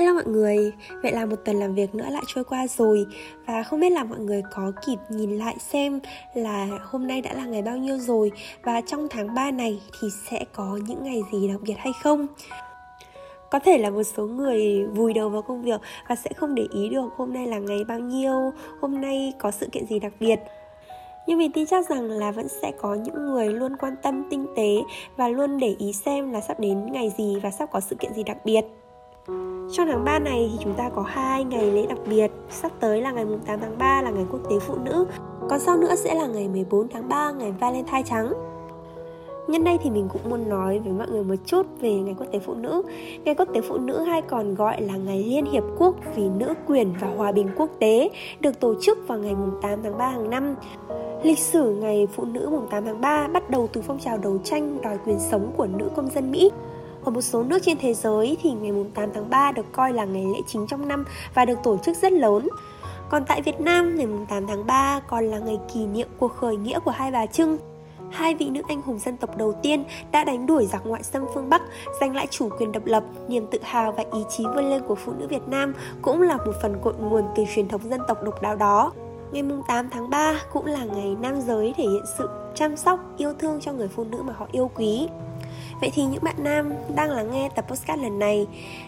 Hello mọi người, vậy là một tuần làm việc nữa lại trôi qua rồi Và không biết là mọi người có kịp nhìn lại xem là hôm nay đã là ngày bao nhiêu rồi Và trong tháng 3 này thì sẽ có những ngày gì đặc biệt hay không có thể là một số người vùi đầu vào công việc và sẽ không để ý được hôm nay là ngày bao nhiêu, hôm nay có sự kiện gì đặc biệt. Nhưng mình tin chắc rằng là vẫn sẽ có những người luôn quan tâm tinh tế và luôn để ý xem là sắp đến ngày gì và sắp có sự kiện gì đặc biệt. Trong tháng 3 này thì chúng ta có hai ngày lễ đặc biệt. Sắp tới là ngày 8 tháng 3 là ngày quốc tế phụ nữ. Còn sau nữa sẽ là ngày 14 tháng 3 ngày Valentine trắng. Nhân đây thì mình cũng muốn nói với mọi người một chút về Ngày Quốc tế Phụ nữ. Ngày Quốc tế Phụ nữ hay còn gọi là Ngày Liên Hiệp Quốc vì Nữ quyền và Hòa bình Quốc tế Được tổ chức vào ngày 8 tháng 3 hàng năm. Lịch sử Ngày Phụ nữ mùng 8 tháng 3 bắt đầu từ phong trào đấu tranh đòi quyền sống của nữ công dân Mỹ ở một số nước trên thế giới thì ngày 8 tháng 3 được coi là ngày lễ chính trong năm và được tổ chức rất lớn. Còn tại Việt Nam, ngày 8 tháng 3 còn là ngày kỷ niệm cuộc khởi nghĩa của hai bà Trưng. Hai vị nữ anh hùng dân tộc đầu tiên đã đánh đuổi giặc ngoại xâm phương Bắc, giành lại chủ quyền độc lập, niềm tự hào và ý chí vươn lên của phụ nữ Việt Nam cũng là một phần cội nguồn từ truyền thống dân tộc độc đáo đó. Ngày 8 tháng 3 cũng là ngày nam giới thể hiện sự chăm sóc, yêu thương cho người phụ nữ mà họ yêu quý. Vậy thì những bạn nam đang lắng nghe tập podcast lần này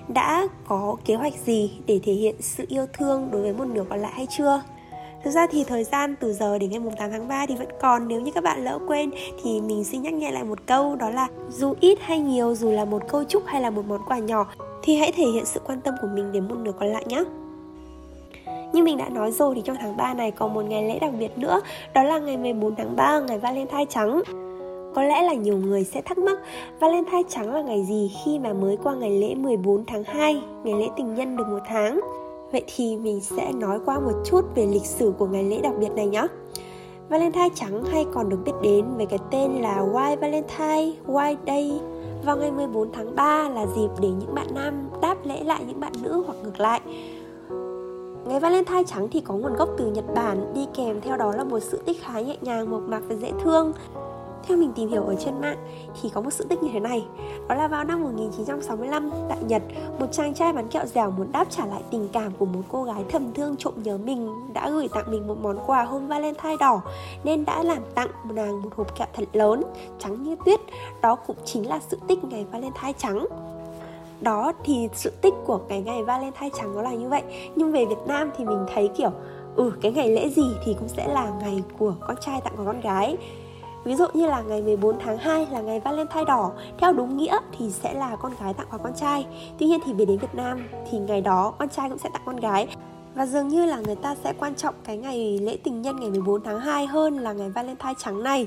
đã có kế hoạch gì để thể hiện sự yêu thương đối với một nửa còn lại hay chưa? Thực ra thì thời gian từ giờ đến ngày 8 tháng 3 thì vẫn còn. Nếu như các bạn lỡ quên thì mình xin nhắc nhẹ lại một câu Đó là dù ít hay nhiều, dù là một câu chúc hay là một món quà nhỏ Thì hãy thể hiện sự quan tâm của mình đến một nửa còn lại nhé. Như mình đã nói rồi thì trong tháng 3 này còn một ngày lễ đặc biệt nữa Đó là ngày 14 tháng 3, ngày Valentine trắng có lẽ là nhiều người sẽ thắc mắc Valentine trắng là ngày gì khi mà mới qua ngày lễ 14 tháng 2, ngày lễ tình nhân được một tháng. Vậy thì mình sẽ nói qua một chút về lịch sử của ngày lễ đặc biệt này nhé. Valentine trắng hay còn được biết đến với cái tên là White Valentine, White Day. Vào ngày 14 tháng 3 là dịp để những bạn nam đáp lễ lại những bạn nữ hoặc ngược lại. Ngày Valentine trắng thì có nguồn gốc từ Nhật Bản, đi kèm theo đó là một sự tích khá nhẹ nhàng, mộc mạc và dễ thương. Theo mình tìm hiểu ở trên mạng thì có một sự tích như thế này. Đó là vào năm 1965 tại Nhật Một chàng trai bán kẹo dẻo muốn đáp trả lại tình cảm của một cô gái thầm thương trộm nhớ mình Đã gửi tặng mình một món quà hôm Valentine đỏ Nên đã làm tặng nàng một hộp kẹo thật lớn, trắng như tuyết. Đó cũng chính là sự tích ngày Valentine trắng. Đó thì sự tích của cái ngày Valentine trắng nó là như vậy. Nhưng về Việt Nam thì mình thấy kiểu ừ cái ngày lễ gì thì cũng sẽ là ngày của con trai tặng của con gái. Ví dụ như là ngày 14 tháng 2 là ngày Valentine đỏ. Theo đúng nghĩa thì sẽ là con gái tặng quà con trai. Tuy nhiên thì về đến Việt Nam thì ngày đó con trai cũng sẽ tặng con gái. Và dường như là người ta sẽ quan trọng cái ngày lễ tình nhân ngày 14 tháng 2 hơn là ngày Valentine trắng này.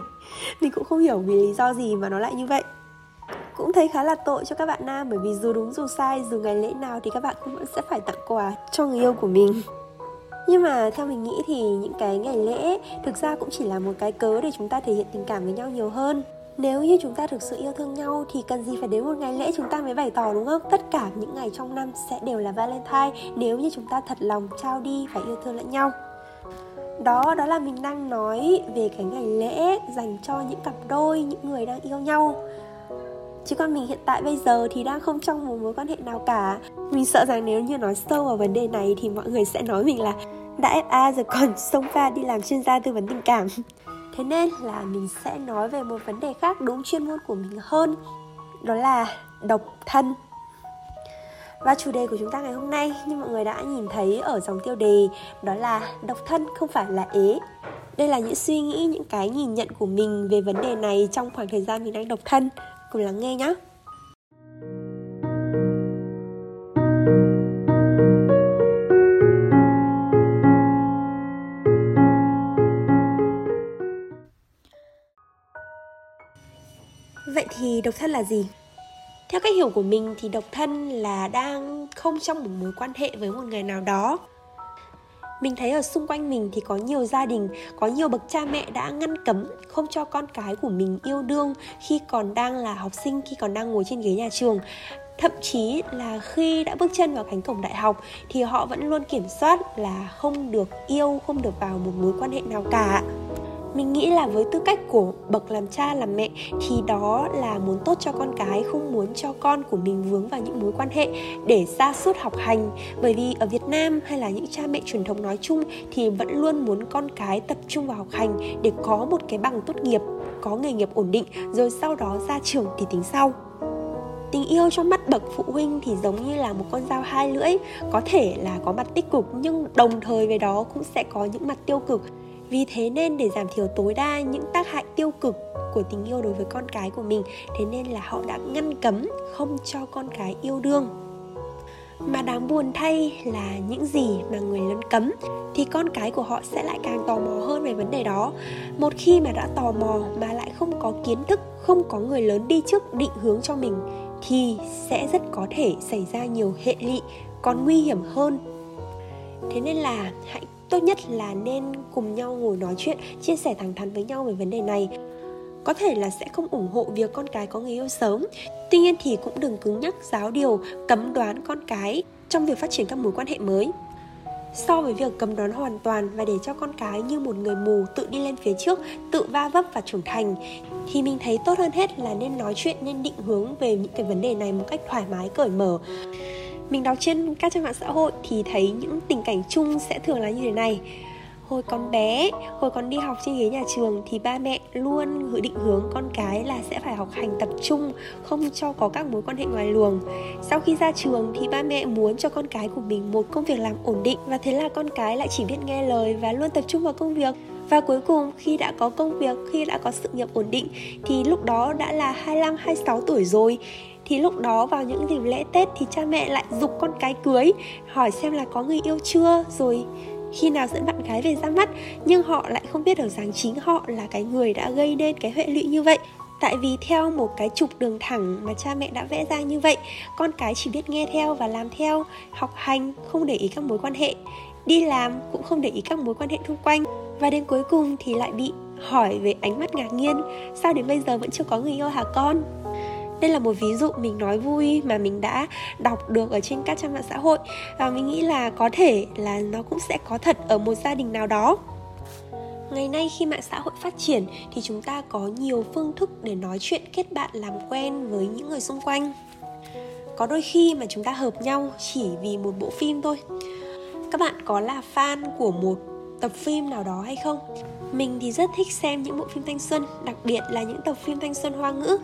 Mình cũng không hiểu vì lý do gì mà nó lại như vậy. Cũng thấy khá là tội cho các bạn nam bởi vì dù đúng dù sai, dù ngày lễ nào thì các bạn cũng vẫn sẽ phải tặng quà cho người yêu của mình nhưng mà theo mình nghĩ thì những cái ngày lễ thực ra cũng chỉ là một cái cớ để chúng ta thể hiện tình cảm với nhau nhiều hơn nếu như chúng ta thực sự yêu thương nhau thì cần gì phải đến một ngày lễ chúng ta mới bày tỏ đúng không? Tất cả những ngày trong năm sẽ đều là Valentine nếu như chúng ta thật lòng trao đi và yêu thương lẫn nhau. Đó, đó là mình đang nói về cái ngày lễ dành cho những cặp đôi, những người đang yêu nhau Chứ còn mình hiện tại bây giờ thì đang không trong một mối quan hệ nào cả Mình sợ rằng nếu như nói sâu vào vấn đề này thì mọi người sẽ nói mình là đã FA rồi còn xông pha đi làm chuyên gia tư vấn tình cảm Thế nên là mình sẽ nói về một vấn đề khác đúng chuyên môn của mình hơn Đó là độc thân và chủ đề của chúng ta ngày hôm nay như mọi người đã nhìn thấy ở dòng tiêu đề đó là độc thân không phải là ế. Đây là những suy nghĩ, những cái nhìn nhận của mình về vấn đề này trong khoảng thời gian mình đang độc thân. Cùng lắng nghe nhé. Vậy thì độc thân là gì? Theo cách hiểu của mình thì độc thân là đang không trong một mối quan hệ với một người nào đó mình thấy ở xung quanh mình thì có nhiều gia đình, có nhiều bậc cha mẹ đã ngăn cấm, không cho con cái của mình yêu đương khi còn đang là học sinh, khi còn đang ngồi trên ghế nhà trường. Thậm chí là khi đã bước chân vào cánh cổng đại học thì họ vẫn luôn kiểm soát là không được yêu, không được vào một mối quan hệ nào cả mình nghĩ là với tư cách của bậc làm cha, làm mẹ thì đó là muốn tốt cho con cái, không muốn cho con của mình vướng vào những mối quan hệ để ra suốt học hành. Bởi vì ở Việt Nam hay là những cha mẹ truyền thống nói chung thì vẫn luôn muốn con cái tập trung vào học hành để có một cái bằng tốt nghiệp, có nghề nghiệp ổn định, rồi sau đó ra trường thì tính sau. Tình yêu trong mắt bậc phụ huynh thì giống như là một con dao hai lưỡi, có thể là có mặt tích cực nhưng đồng thời với đó cũng sẽ có những mặt tiêu cực vì thế nên để giảm thiểu tối đa những tác hại tiêu cực của tình yêu đối với con cái của mình, thế nên là họ đã ngăn cấm không cho con cái yêu đương. Mà đáng buồn thay là những gì mà người lớn cấm thì con cái của họ sẽ lại càng tò mò hơn về vấn đề đó. Một khi mà đã tò mò mà lại không có kiến thức, không có người lớn đi trước định hướng cho mình, thì sẽ rất có thể xảy ra nhiều hệ lụy, còn nguy hiểm hơn. Thế nên là hãy tốt nhất là nên cùng nhau ngồi nói chuyện, chia sẻ thẳng thắn với nhau về vấn đề này. Có thể là sẽ không ủng hộ việc con cái có người yêu sớm. Tuy nhiên thì cũng đừng cứng nhắc, giáo điều, cấm đoán con cái trong việc phát triển các mối quan hệ mới. So với việc cấm đoán hoàn toàn và để cho con cái như một người mù tự đi lên phía trước, tự va vấp và trưởng thành, thì mình thấy tốt hơn hết là nên nói chuyện, nên định hướng về những cái vấn đề này một cách thoải mái, cởi mở mình đọc trên các trang mạng xã hội thì thấy những tình cảnh chung sẽ thường là như thế này. Hồi còn bé hồi còn đi học trên ghế nhà trường thì ba mẹ luôn gửi định hướng con cái là sẽ phải học hành tập trung không cho có các mối quan hệ ngoài luồng. Sau khi ra trường thì ba mẹ muốn cho con cái của mình một công việc làm ổn định và thế là con cái lại chỉ biết nghe lời và luôn tập trung vào công việc. Và cuối cùng khi đã có công việc, khi đã có sự nghiệp ổn định thì lúc đó đã là 25, 26 tuổi rồi thì lúc đó vào những dịp lễ Tết thì cha mẹ lại dục con cái cưới, hỏi xem là có người yêu chưa, rồi khi nào dẫn bạn gái về ra mắt. Nhưng họ lại không biết được rằng chính họ là cái người đã gây nên cái hệ lụy như vậy. Tại vì theo một cái trục đường thẳng mà cha mẹ đã vẽ ra như vậy, con cái chỉ biết nghe theo và làm theo, học hành, không để ý các mối quan hệ. Đi làm cũng không để ý các mối quan hệ xung quanh. Và đến cuối cùng thì lại bị hỏi về ánh mắt ngạc nhiên. Sao đến bây giờ vẫn chưa có người yêu hả con? Đây là một ví dụ mình nói vui mà mình đã đọc được ở trên các trang mạng xã hội. Và mình nghĩ là có thể là nó cũng sẽ có thật ở một gia đình nào đó. Ngày nay khi mạng xã hội phát triển thì chúng ta có nhiều phương thức để nói chuyện kết bạn, làm quen với những người xung quanh. Có đôi khi mà chúng ta hợp nhau chỉ vì một bộ phim thôi. Các bạn có là fan của một tập phim nào đó hay không? Mình thì rất thích xem những bộ phim thanh xuân, đặc biệt là những tập phim thanh xuân hoa ngữ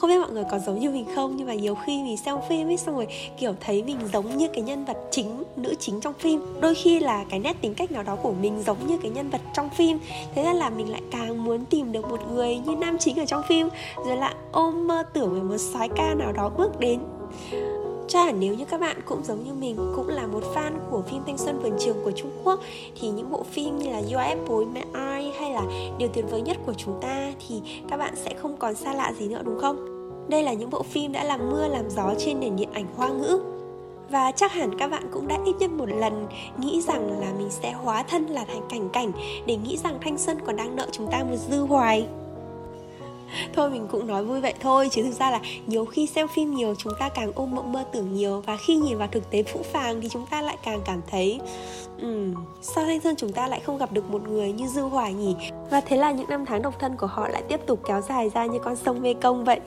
không biết mọi người có giống như mình không, nhưng mà nhiều khi mình xem phim ấy, xong rồi, kiểu, thấy mình giống như cái nhân vật chính, nữ chính trong phim. Đôi khi là cái nét tính cách nào đó của mình giống như cái nhân vật trong phim. Thế nên là mình lại càng muốn tìm được một người như nam chính ở trong phim, rồi lại ôm mơ tưởng về một soái ca nào đó bước đến. Chắc là nếu như các bạn cũng giống như mình, cũng là một fan của phim thanh xuân vườn trường của Trung Quốc, thì những bộ phim như là UFO bối My Eye hay là điều tuyệt vời nhất của chúng ta, thì các bạn sẽ không còn xa lạ gì nữa, đúng không? Đây là những bộ phim đã làm mưa làm gió trên nền điện ảnh hoa ngữ. Và chắc hẳn các bạn cũng đã ít nhất một lần nghĩ rằng là mình sẽ hóa thân là thành cảnh cảnh để nghĩ rằng thanh xuân còn đang nợ chúng ta một dư hoài. Thôi mình cũng nói vui vậy thôi chứ thực ra là nhiều khi xem phim nhiều chúng ta càng ôm mộng mơ tưởng nhiều và khi nhìn vào thực tế phũ phàng thì chúng ta lại càng cảm thấy um, sao thanh xuân chúng ta lại không gặp được một người như dư hoài nhỉ? Và thế là những năm tháng độc thân của họ lại tiếp tục kéo dài ra như con sông mê công vậy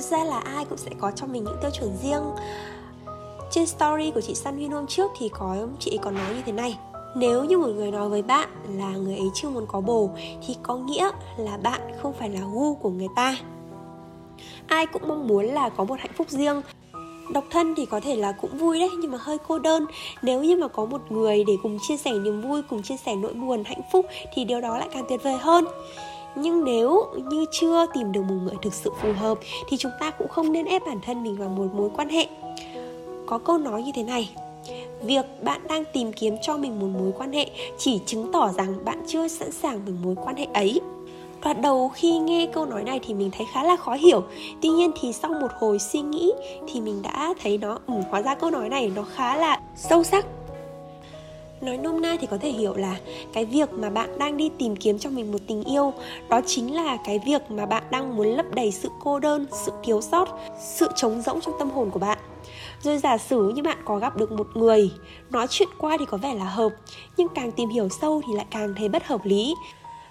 thực ra là ai cũng sẽ có cho mình những tiêu chuẩn riêng. Trên story của chị Sunwin hôm trước thì có, chị còn nói như thế này. Nếu như một người nói với bạn là người ấy chưa muốn có bồ, thì có nghĩa là bạn không phải là gu của người ta. Ai cũng mong muốn là có một hạnh phúc riêng. Độc thân thì có thể là cũng vui đấy, nhưng mà hơi cô đơn. Nếu như mà có một người để cùng chia sẻ niềm vui, cùng chia sẻ nỗi buồn, hạnh phúc, thì điều đó lại càng tuyệt vời hơn nhưng nếu như chưa tìm được một người thực sự phù hợp thì chúng ta cũng không nên ép bản thân mình vào một mối quan hệ. Có câu nói như thế này việc bạn đang tìm kiếm cho mình một mối quan hệ chỉ chứng tỏ rằng bạn chưa sẵn sàng với mối quan hệ ấy. Đoạn đầu khi nghe câu nói này thì mình thấy khá là khó hiểu. Tuy nhiên thì sau một hồi suy nghĩ thì mình đã thấy nó ừ, hóa ra câu nói này nó khá là sâu sắc nói nôm na thì có thể hiểu là cái việc mà bạn đang đi tìm kiếm cho mình một tình yêu, đó chính là cái việc mà bạn đang muốn lấp đầy sự cô đơn, sự thiếu sót, sự trống rỗng trong tâm hồn của bạn. Rồi giả sử như bạn có gặp được một người, nói chuyện qua thì có vẻ là hợp, nhưng càng tìm hiểu sâu thì lại càng thấy bất hợp lý.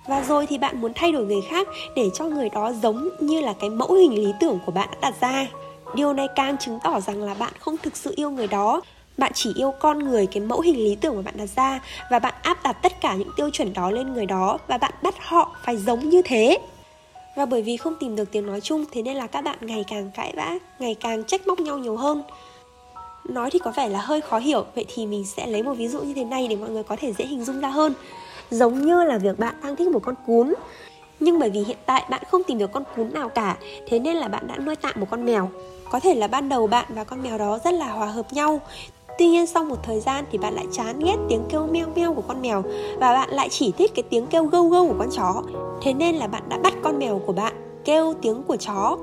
Và rồi thì bạn muốn thay đổi người khác để cho người đó giống như là cái mẫu hình lý tưởng của bạn đã đặt ra. Điều này càng chứng tỏ rằng là bạn không thực sự yêu người đó bạn chỉ yêu con người cái mẫu hình lý tưởng mà bạn đặt ra và bạn áp đặt tất cả những tiêu chuẩn đó lên người đó và bạn bắt họ phải giống như thế. Và bởi vì không tìm được tiếng nói chung, thế nên là các bạn ngày càng cãi vã, ngày càng trách móc nhau nhiều hơn. Nói thì có vẻ là hơi khó hiểu, vậy thì mình sẽ lấy một ví dụ như thế này để mọi người có thể dễ hình dung ra hơn. Giống như là việc bạn đang thích một con cún, nhưng bởi vì hiện tại bạn không tìm được con cún nào cả, thế nên là bạn đã nuôi tạm một con mèo. Có thể là ban đầu bạn và con mèo đó rất là hòa hợp nhau Tuy nhiên sau một thời gian thì bạn lại chán ghét tiếng kêu meo meo của con mèo và bạn lại chỉ thích cái tiếng kêu gâu gâu của con chó. Thế nên là bạn đã bắt con mèo của bạn kêu tiếng của chó.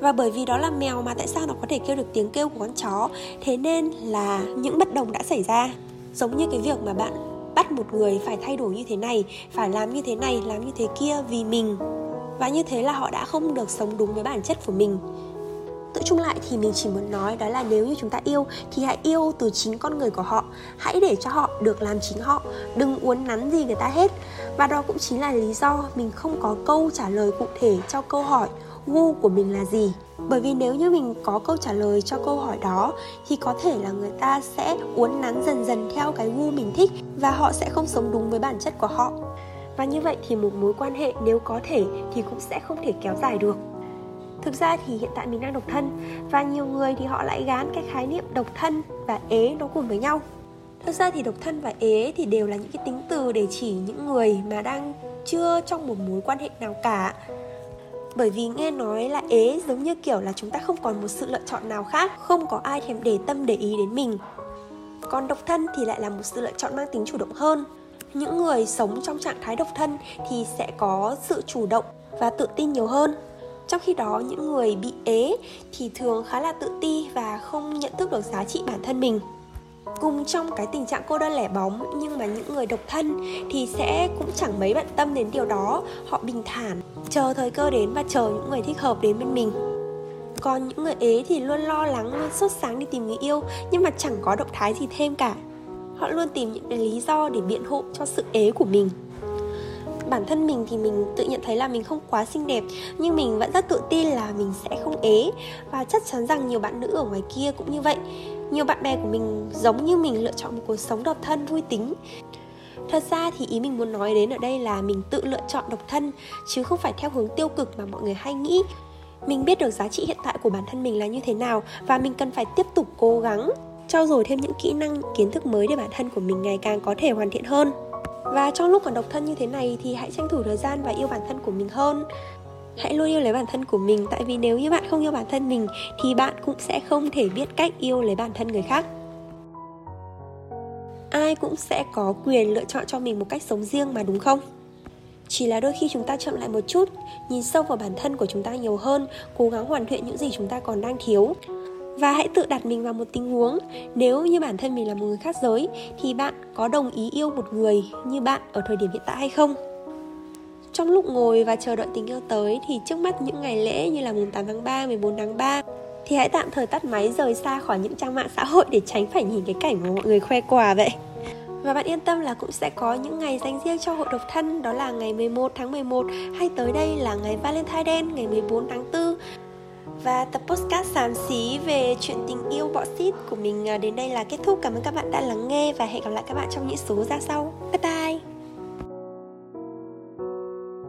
Và bởi vì đó là mèo mà tại sao nó có thể kêu được tiếng kêu của con chó? Thế nên là những bất đồng đã xảy ra. Giống như cái việc mà bạn bắt một người phải thay đổi như thế này, phải làm như thế này, làm như thế kia vì mình. Và như thế là họ đã không được sống đúng với bản chất của mình tự chung lại thì mình chỉ muốn nói đó là nếu như chúng ta yêu thì hãy yêu từ chính con người của họ. Hãy để cho họ được làm chính họ, đừng uốn nắn gì người ta hết. Và đó cũng chính là lý do mình không có câu trả lời cụ thể cho câu hỏi gu của mình là gì? Bởi vì nếu như mình có câu trả lời cho câu hỏi đó, thì có thể là người ta sẽ uốn nắn dần dần theo cái gu mình thích và họ sẽ không sống đúng với bản chất của họ. Và như vậy thì một mối quan hệ nếu có thể thì cũng sẽ không thể kéo dài được. Thực ra thì hiện tại mình đang độc thân Và nhiều người thì họ lại gán cái khái niệm độc thân và ế nó cùng với nhau. Thực ra thì độc thân và ế thì đều là những cái tính từ để chỉ những người mà đang chưa trong một mối quan hệ nào cả. Bởi vì nghe nói là ế giống như kiểu là chúng ta không còn một sự lựa chọn nào khác, không có ai thèm để tâm để ý đến mình. Còn độc thân thì lại là một sự lựa chọn mang tính chủ động hơn. Những người sống trong trạng thái độc thân thì sẽ có sự chủ động và tự tin nhiều hơn trong khi đó, những người bị ế thì thường khá là tự ti và không nhận thức được giá trị bản thân mình. Cùng trong cái tình trạng cô đơn lẻ bóng nhưng mà những người độc thân thì sẽ cũng chẳng mấy bận tâm đến điều đó, họ bình thản, chờ thời cơ đến và chờ những người thích hợp đến bên mình. Còn những người ế thì luôn lo lắng, luôn sốt sáng đi tìm người yêu nhưng mà chẳng có động thái gì thêm cả. Họ luôn tìm những cái lý do để biện hộ cho sự ế của mình bản thân mình thì mình tự nhận thấy là mình không quá xinh đẹp nhưng mình vẫn rất tự tin là mình sẽ không ế. Và chắc chắn rằng nhiều bạn nữ ở ngoài kia cũng như vậy. Nhiều bạn bè của mình giống như mình lựa chọn một cuộc sống độc thân vui tính. Thật ra thì ý mình muốn nói đến ở đây là mình tự lựa chọn độc thân Chứ không phải theo hướng tiêu cực mà mọi người hay nghĩ. Mình biết được giá trị hiện tại của bản thân mình là như thế nào Và mình cần phải tiếp tục cố gắng trau dồi thêm những kỹ năng, kiến thức mới để bản thân của mình ngày càng có thể hoàn thiện hơn và trong lúc còn độc thân như thế này thì hãy tranh thủ thời gian và yêu bản thân của mình hơn. Hãy luôn yêu lấy bản thân của mình, tại vì nếu như bạn không yêu bản thân mình thì bạn cũng sẽ không thể biết cách yêu lấy bản thân người khác. Ai cũng sẽ có quyền lựa chọn cho mình một cách sống riêng mà, đúng không? Chỉ là đôi khi chúng ta chậm lại một chút, nhìn sâu vào bản thân của chúng ta nhiều hơn, cố gắng hoàn thiện những gì chúng ta còn đang thiếu và hãy tự đặt mình vào một tình huống. Nếu như bản thân mình là một người khác giới thì bạn có đồng ý yêu một người như bạn ở thời điểm hiện tại hay không? Trong lúc ngồi và chờ đợi tình yêu tới thì trước mắt những ngày lễ như là mùng 8 tháng 3, 14 tháng 3 thì hãy tạm thời tắt máy rời xa khỏi những trang mạng xã hội để tránh phải nhìn cái cảnh của mọi người khoe quà vậy. Và bạn yên tâm là cũng sẽ có những ngày dành riêng cho hội độc thân Đó là ngày 11 tháng 11 Hay tới đây là ngày Valentine đen ngày 14 tháng 4 và tập podcast xám xí về chuyện tình yêu bọ xít của mình à, đến đây là kết thúc. Cảm ơn các bạn đã lắng nghe và hẹn gặp lại các bạn trong những số ra sau. Bye bye!